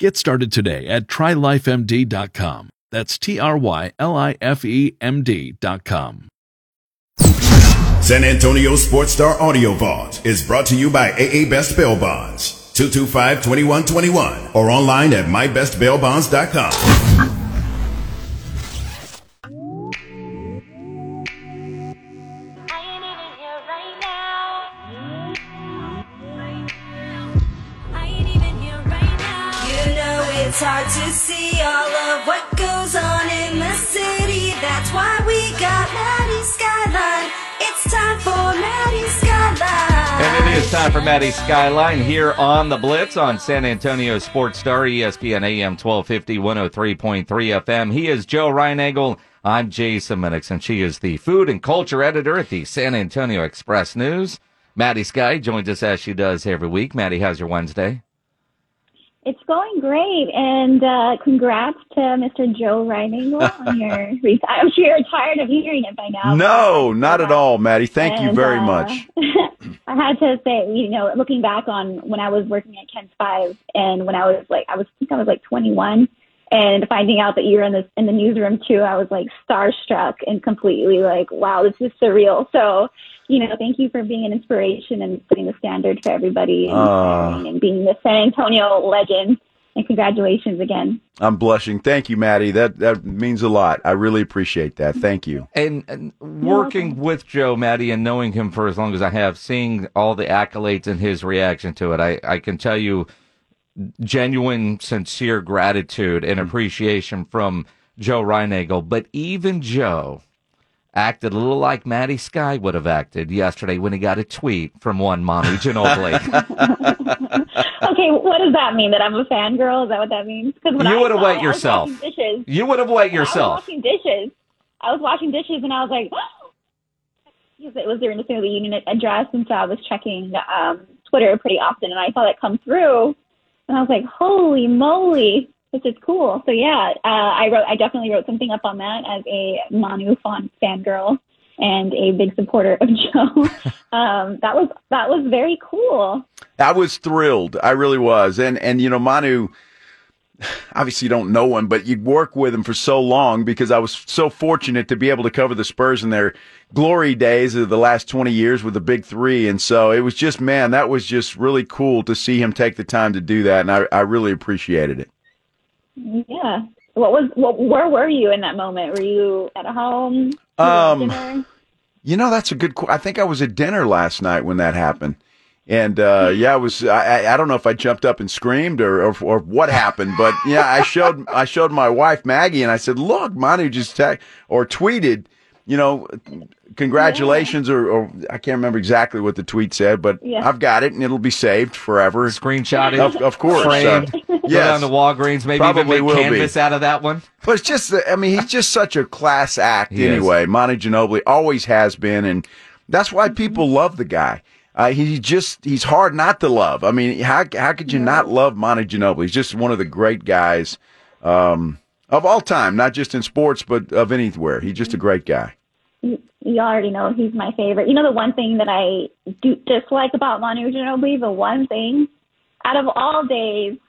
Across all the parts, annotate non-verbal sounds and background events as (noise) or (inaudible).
Get started today at trylifemd.com. That's T R Y L I F E M D.com. San Antonio Sports Star Audio Vault is brought to you by AA Best Bail Bonds, 225 2121, or online at mybestbailbonds.com. see all of what goes on in the city. That's why we got Maddie Skyline. It's time for Maddie Skyline. And it is time for Maddie Skyline here on the Blitz on San Antonio Sports Star, ESPN AM 1250, 103.3 FM. He is Joe Reinagel. I'm Jason Minix, and she is the food and culture editor at the San Antonio Express News. Maddie Sky joins us as she does every week. Maddie, how's your Wednesday? It's going great, and uh, congrats to Mr. Joe Reinagel (laughs) on your. Re- I'm sure you're tired of hearing it by now. No, not at all, Maddie. Thank you very uh, much. (laughs) I had to say, you know, looking back on when I was working at KENS Five, and when I was like, I was I think I was like 21, and finding out that you were in the in the newsroom too, I was like starstruck and completely like, wow, this is surreal. So, you know, thank you for being an inspiration and setting the standard for everybody and, Ah. and being the San Antonio legend. And congratulations again. I'm blushing. Thank you, Maddie. That that means a lot. I really appreciate that. Thank you. And, and working with Joe, Maddie, and knowing him for as long as I have, seeing all the accolades and his reaction to it, I, I can tell you genuine, sincere gratitude and appreciation from Joe Reinagel. But even Joe acted a little like Maddie Sky would have acted yesterday when he got a tweet from one Manu Ginobili. (laughs) okay, what does that mean? That I'm a fangirl? Is that what that means? Because when You I would've wet yourself. Dishes. you would have wet yourself. I was washing dishes. I was washing dishes, and I was like, (gasps) because it was during the State of the Union address, and so I was checking um, Twitter pretty often, and I saw that come through, and I was like, holy moly, this is cool. So yeah, uh, I wrote, I definitely wrote something up on that as a Manu fan fangirl and a big supporter of (laughs) Joe. um, that was that was very cool. I was thrilled. I really was. And and you know, Manu obviously you don't know him, but you work with him for so long because I was so fortunate to be able to cover the Spurs in their glory days of the last 20 years with the big three. And so it was just, man, that was just really cool to see him take the time to do that. And I, I really appreciated it. Yeah. What was what? Where were you in that moment? Were you at home? Um, dinner? You know, that's a good. qu- I think I was at dinner last night when that happened, and uh, yeah, I was. I, I- I don't know if I jumped up and screamed or, or or what happened, but yeah, I showed I showed my wife Maggie, and I said, "Look, Manu just tag or tweeted, you know, congratulations," or, or I can't remember exactly what the tweet said, but Yeah. I've got it, and it'll be saved forever. Screenshot it, of, of course. framed, Uh, Go yes. down to Walgreens, maybe Probably even make will be. canvas out of that one. But it's just, I mean, he's just such a class act He is. anyway. Manu Ginobili always has been, and that's why people love the guy. Uh, he just, he's hard not to love. I mean, how, how could you not love Manu Ginobili? He's just one of the great guys um, of all time, not just in sports, but of anywhere. He's just a great guy. You, you already know he's my favorite. You know the one thing that I do dislike about Manu Ginobili, the one thing out of all days to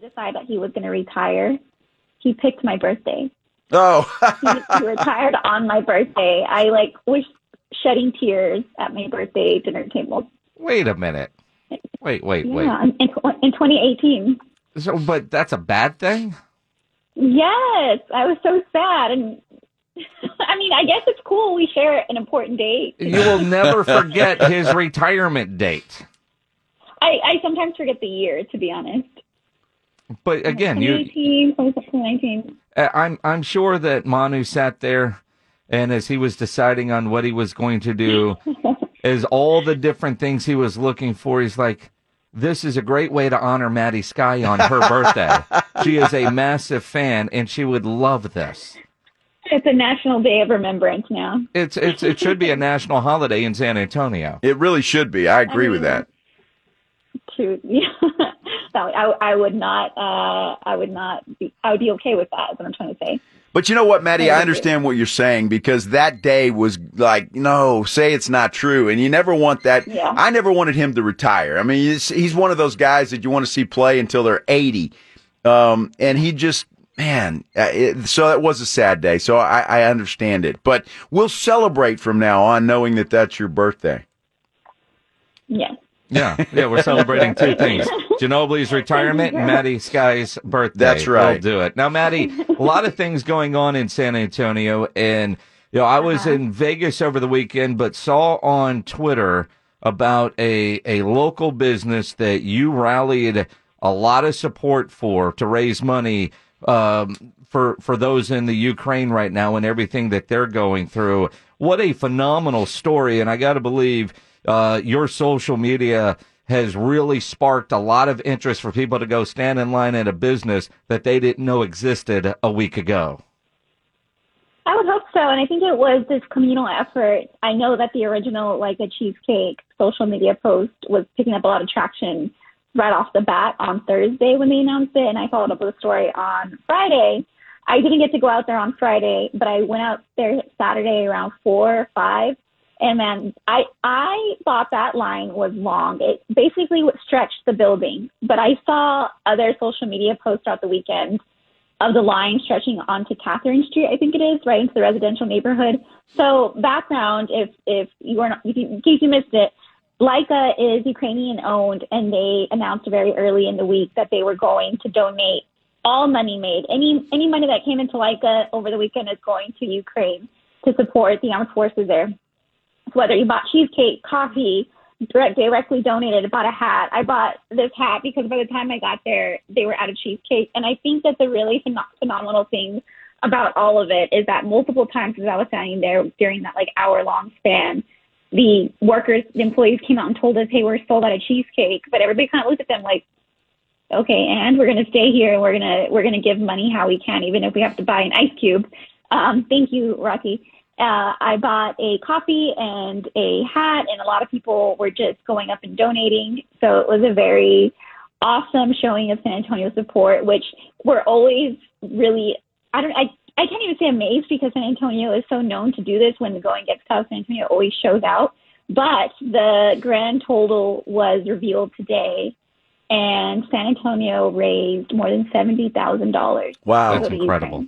decide that he was going to retire, he picked my birthday. Oh, he, he retired on my birthday. I like was shedding tears at my birthday dinner table. Wait a minute. Wait, wait, wait. Yeah, in, in, in 2018. So, but that's a bad thing. Yes, I was so sad, and (laughs) I mean, I guess it's cool. We share an important date. You will never forget his retirement date. I, I sometimes forget the year, to be honest. But again, you 2018, 2019. Uh, I'm I'm sure that Manu sat there, and as he was deciding on what he was going to do, (laughs) as all the different things he was looking for, he's like, "This is a great way to honor Maddie Sky on her birthday. she is a massive fan, and she would love this. It's a national day of remembrance now. It's it's it should be a (laughs) national holiday in San Antonio. It really should be. I agree with that. To (laughs) yeah, I, I would not. Uh, I would not. Be, I would be okay with that. Is what I'm trying to say. But you know what, Maddie? I understand what you're saying because that day was like, no, say it's not true. And you never want that. Yeah. I never wanted him to retire. I mean, he's, he's one of those guys that you want to see play until they're 80. Um, and he just, man, uh, it, so that was a sad day. So I, I understand it. But we'll celebrate from now on knowing that that's your birthday. Yes. Yeah, (laughs) yeah, we're celebrating two things: Ginobili's retirement and Maddie Sky's birthday. That's right. We'll do it now, Maddie. A lot of things going on in San Antonio, and you know, I was in Vegas over the weekend, but saw on Twitter about a a local business that you rallied a lot of support for to raise money um, for for those in the Ukraine right now and everything that they're going through. What a phenomenal story! And I got to believe uh, your social media has really sparked a lot of interest for people to go stand in line at a business that they didn't know existed a week ago. I would hope so, and I think it was this communal effort. I know that the original like a cheesecake social media post was picking up a lot of traction right off the bat on Thursday when they announced it, and I followed up with a story on Friday. I didn't get to go out there on Friday, but I went out there Saturday around four or five, and man, I I thought that line was long. It basically stretched the building, but I saw other social media posts throughout the weekend of the line stretching onto Catherine Street, I think it is, right into the residential neighborhood. So background, if if you were not, if you, in case you missed it, Leica is Ukrainian owned, and they announced very early in the week that they were going to donate all money made, any any money that came into Leica over the weekend is going to Ukraine to support the armed forces there. Whether you bought cheesecake, coffee, direct, directly donated, bought a hat. I bought this hat because by the time I got there, they were out of cheesecake. And I think that the really phen- phenomenal thing about all of it is that multiple times as I was standing there during that like hour long span, the workers, the employees came out and told us, hey, we're sold out of cheesecake. But everybody kind of looked at them like, okay, and we're going to stay here and we're going to, we're going to give money how we can, even if we have to buy an ice cube. Um, thank you, Rocky. Uh, I bought a coffee and a hat, and a lot of people were just going up and donating. So it was a very awesome showing of San Antonio support, which we're always really, I don't, I, I can't even say amazed because San Antonio is so known to do this. When the going gets tough, San Antonio always shows out. But the grand total was revealed today, and San Antonio raised more than seventy thousand dollars. Wow. That's incredible.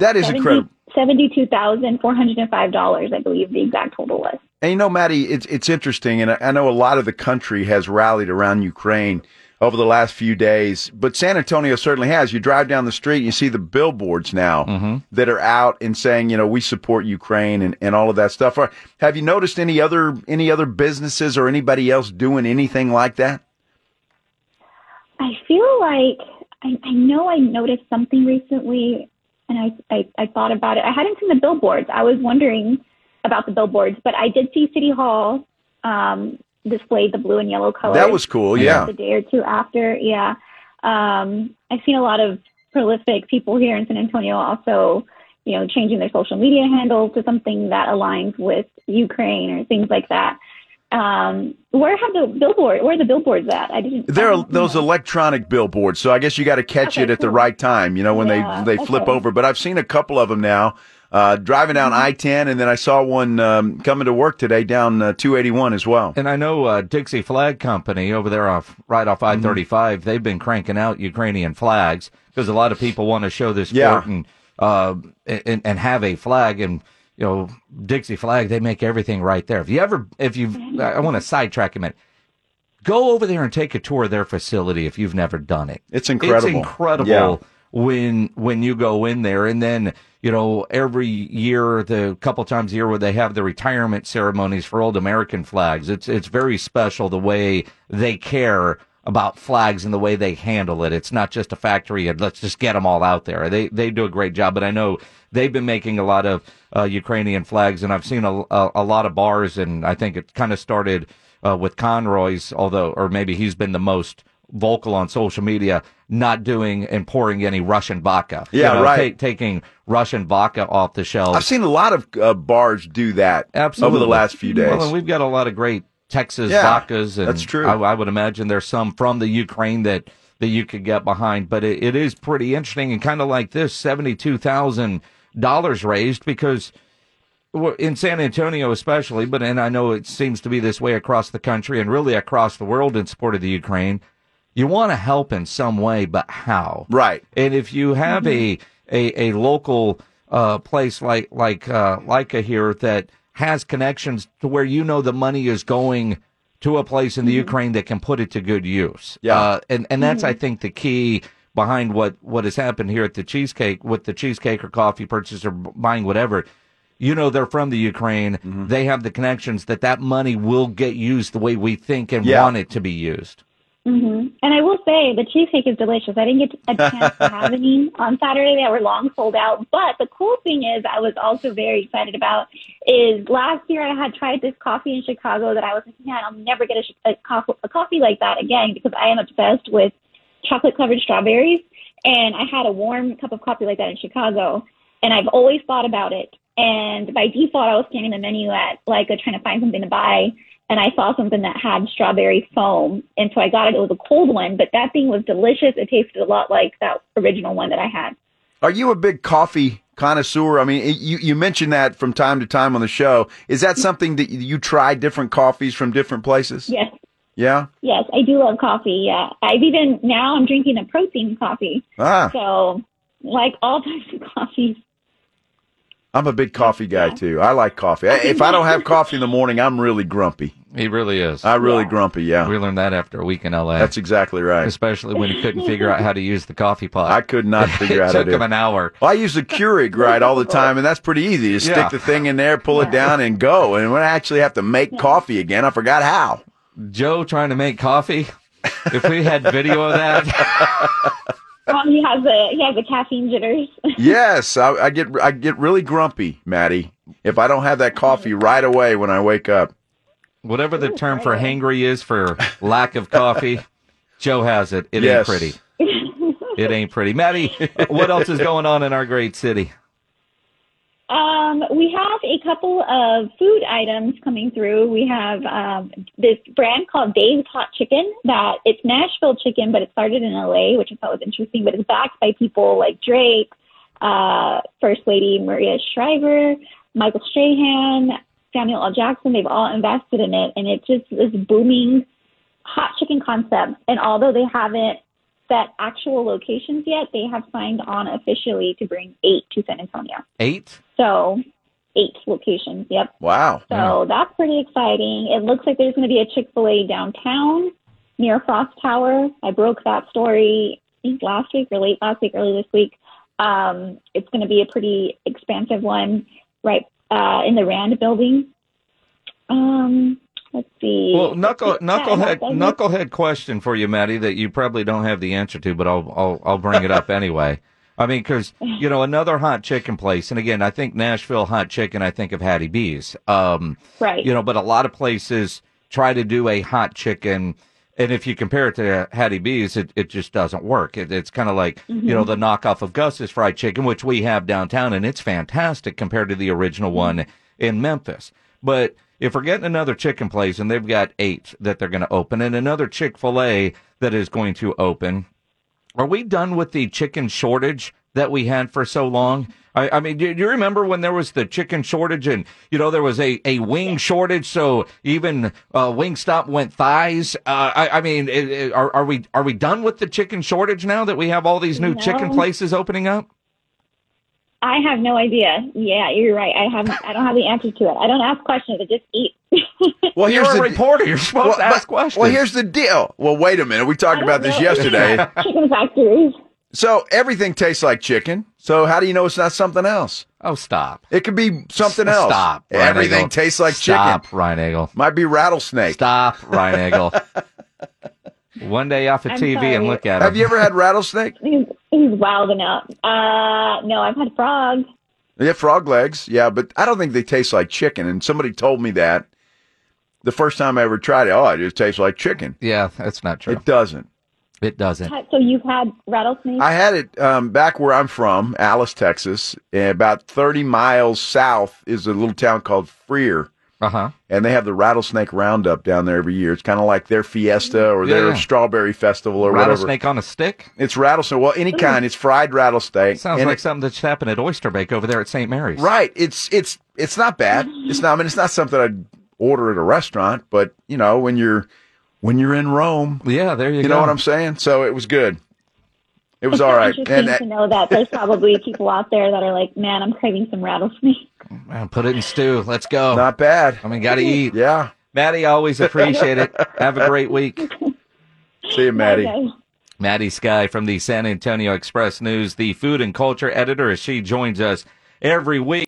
That is incredible. Seventy-two thousand four hundred and five dollars, I believe the exact total was. And you know, Maddie, it's it's interesting, and I, I know a lot of the country has rallied around Ukraine over the last few days, but San Antonio certainly has. You drive down the street, and you see the billboards now mm-hmm. that are out and saying, you know, we support Ukraine and, and all of that stuff. Are, have you noticed any other any other businesses or anybody else doing anything like that? I feel like I, I know I noticed something recently, and I, I I thought about it. I hadn't seen the billboards. I was wondering about the billboards, but I did see City Hall um, displayed the blue and yellow colors. That was cool, yeah. A day or two after, yeah. Um, I've seen a lot of prolific people here in San Antonio also, you know, changing their social media handles to something that aligns with Ukraine or things like that. Um, where have the billboard? Where are the billboards at? I didn't. There are don't those know. electronic billboards, so I guess you got to catch Okay, it at the right time. You know when Yeah, they they flip okay. over. But I've seen a couple of them now. Uh, driving down Mm-hmm. I ten, and then I saw one um, coming to work today down uh, two eighty one as well. And I know uh, Dixie Flag Company over there off right off I 35 They've been cranking out Ukrainian flags because a lot of people want to show this Yeah. sport and, uh, and and have a flag. And you know, Dixie Flag they make everything right there. If you ever, if you, I want to mm-hmm. sidetrack a minute. Go over there and take a tour of their facility if you've never done it. It's incredible. It's incredible Yeah. when when you go in there, and then you know, every year, the couple times a year where they have the retirement ceremonies for old American flags. It's it's very special the way they care about flags and the way they handle it. It's not just a factory and let's just get them all out there. They they do a great job, but I know they've been making a lot of uh, Ukrainian flags, and I've seen a, a, a lot of bars, and I think it kind of started uh, with Conroy's, although or maybe he's been the most vocal on social media, not doing and pouring any Russian vodka. Yeah, You know, right. ta- taking Russian vodka off the shelves. I've seen a lot of uh, bars do that Absolutely. over the last few days. Well, and we've got a lot of great Texas Yeah, vodkas, and that's true. I, I would imagine there's some from the Ukraine that that you could get behind. But it, it is pretty interesting and kind of like this seventy two thousand dollars raised because in San Antonio especially, but and I know it seems to be this way across the country and really across the world in support of the Ukraine. You want to help in some way, but how? Right. And if you have a, a, a local uh, place like like uh, Leica here that has connections to where you know the money is going to a place in the Ukraine that can put it to good use. Yeah. Uh, and and that's I think the key behind what what has happened here at the cheesecake with the cheesecake or coffee purchase or buying whatever. You know they're from the Ukraine. Mm-hmm. They have the connections that that money will get used the way we think and Yeah. want it to be used. Hmm And I will say the cheesecake is delicious. I didn't get a chance to have any (laughs) on Saturday. They were long sold out. But the cool thing is, I was also very excited about is last year I had tried this coffee in Chicago that I was like, man, I'll never get a, sh- a, coffee, a coffee like that again because I am obsessed with chocolate covered strawberries. And I had a warm cup of coffee like that in Chicago, and I've always thought about it. And by default, I was scanning the menu at like a, trying to find something to buy and I saw something that had strawberry foam, and so I got it. It was a cold one, but that thing was delicious. It tasted a lot like that original one that I had. Are you a big coffee connoisseur? I mean, you you mentioned that from time to time on the show. Is that something that you try different coffees from different places? Yes, Yeah. yes, I do love coffee. Yeah, I've even now I'm drinking a protein coffee. Ah, So, like all (laughs) types of coffees. I'm a big coffee guy too. I like coffee. If I don't have (laughs) coffee in the morning, I'm really grumpy. He really is. I really grumpy. Yeah. We learned that after a week in LA. That's exactly right. Especially when he couldn't figure out how to use the coffee pot. I could not (laughs) figure it out how took him an hour. Well, I use the Keurig right all the time, and that's pretty easy. You stick the thing in there, pull it down, and go. And when I actually have to make coffee again, I forgot how. Joe trying to make coffee. If we had video of that, (laughs) Um, he has the he has the caffeine jitters. (laughs) yes, I, I get I get really grumpy, Maddie, if I don't have that coffee right away when I wake up. whatever the term for hangry is for lack of coffee, (laughs) Joe has it. It Yes. ain't pretty. (laughs) It ain't pretty. Maddie, what else is going on in our great city? Um, we have a couple of food items coming through. We have um, this brand called Dave's Hot Chicken that it's Nashville chicken, but it started in LA, which I thought was interesting. But it's backed by people like Drake, uh, First Lady Maria Shriver, Michael Strahan, Samuel L. Jackson. They've all invested in it, and it's just this booming hot chicken concept. And although they haven't set actual locations yet, they have signed on officially to bring eight to San Antonio. Eight? So eight locations. Yep. Wow. So that's pretty exciting. It looks like there's going to be a Chick Fil A downtown near Frost Tower. I broke that story I think last week or late last week, early this week. Um, it's going to be a pretty expansive one, right uh, in the Rand building. Um, let's see. Well, knuckle, Yeah, knucklehead, that's- knucklehead question for you, Maddie, that you probably don't have the answer to, but I'll, I'll, I'll bring it up (laughs) anyway. I mean, because you know another hot chicken place, and again, I think Nashville hot chicken. I think of Hattie B's. Um, Right. You know, but a lot of places try to do a hot chicken, and if you compare it to Hattie B's, it, it just doesn't work. It, it's kind of like you know the knockoff of Gus's fried chicken, which we have downtown, and it's fantastic compared to the original one in Memphis. But if we're getting another chicken place, and they've got eight that they're going to open, and another Chick Fil A that is going to open, are we done with the chicken shortage that we had for so long? I, I mean, do, do you remember when there was the chicken shortage and, you know, there was a, a wing shortage, so even uh, Wingstop went thighs? Uh, I, I mean, it, it- are, are we are we done with the chicken shortage now that we have all these new chicken places opening up? I have no idea. Yeah, you're right. I have. I don't have the answer to it. I don't ask questions. I just eat. (laughs) Well, You're here's a reporter. You're supposed well, to ask but- questions. Well, here's the deal. Well, wait a minute. We talked about this know. yesterday. (laughs) Chicken factories. So everything tastes like chicken. So how do you know it's not something else? Oh, stop. It could be something else. Stop. Ryan Everything Eagle. tastes like Stop, chicken. Ryan Eagle. Might be rattlesnake. Stop, Ryan Eagle. (laughs) One day off of I'm TV and look at him. Have you ever had rattlesnake? (laughs) He's, he's wilding out. Uh, no, I've had frog. Yeah, frog legs. Yeah, but I don't think they taste like chicken. And somebody told me that the first time I ever tried it. Oh, it just tastes like chicken. Yeah, that's not true. It doesn't. It doesn't. So you've had rattlesnake? I had it um, back where I'm from, Alice, Texas. And about 30 miles south is a little town called Freer. Uh huh. And they have the rattlesnake roundup down there every year. It's kind of like their fiesta or Yeah, their strawberry festival or whatever. Rattlesnake on a stick? It's rattlesnake. Well, any kind. It's fried rattlesnake. Sounds And like it- something that should happen at Oyster Bake over there at St. Mary's. Right. It's it's it's not bad. It's not. I mean, it's not something I'd order at a restaurant. But you know, when you're when you're in Rome, Yeah, there you, you go. know what I'm saying. So it was good. It was all (laughs) right. it's all interesting And to know that there's probably people out there that are like, man, I'm craving some rattlesnake. Man, put it in stew. Let's go. not bad. I mean, got to eat. Yeah. Maddie, always appreciate it. Have a great week. (laughs) See you, Maddie. Okay. Maddie Sky from the San Antonio Express News, the food and culture editor, as she joins us every week.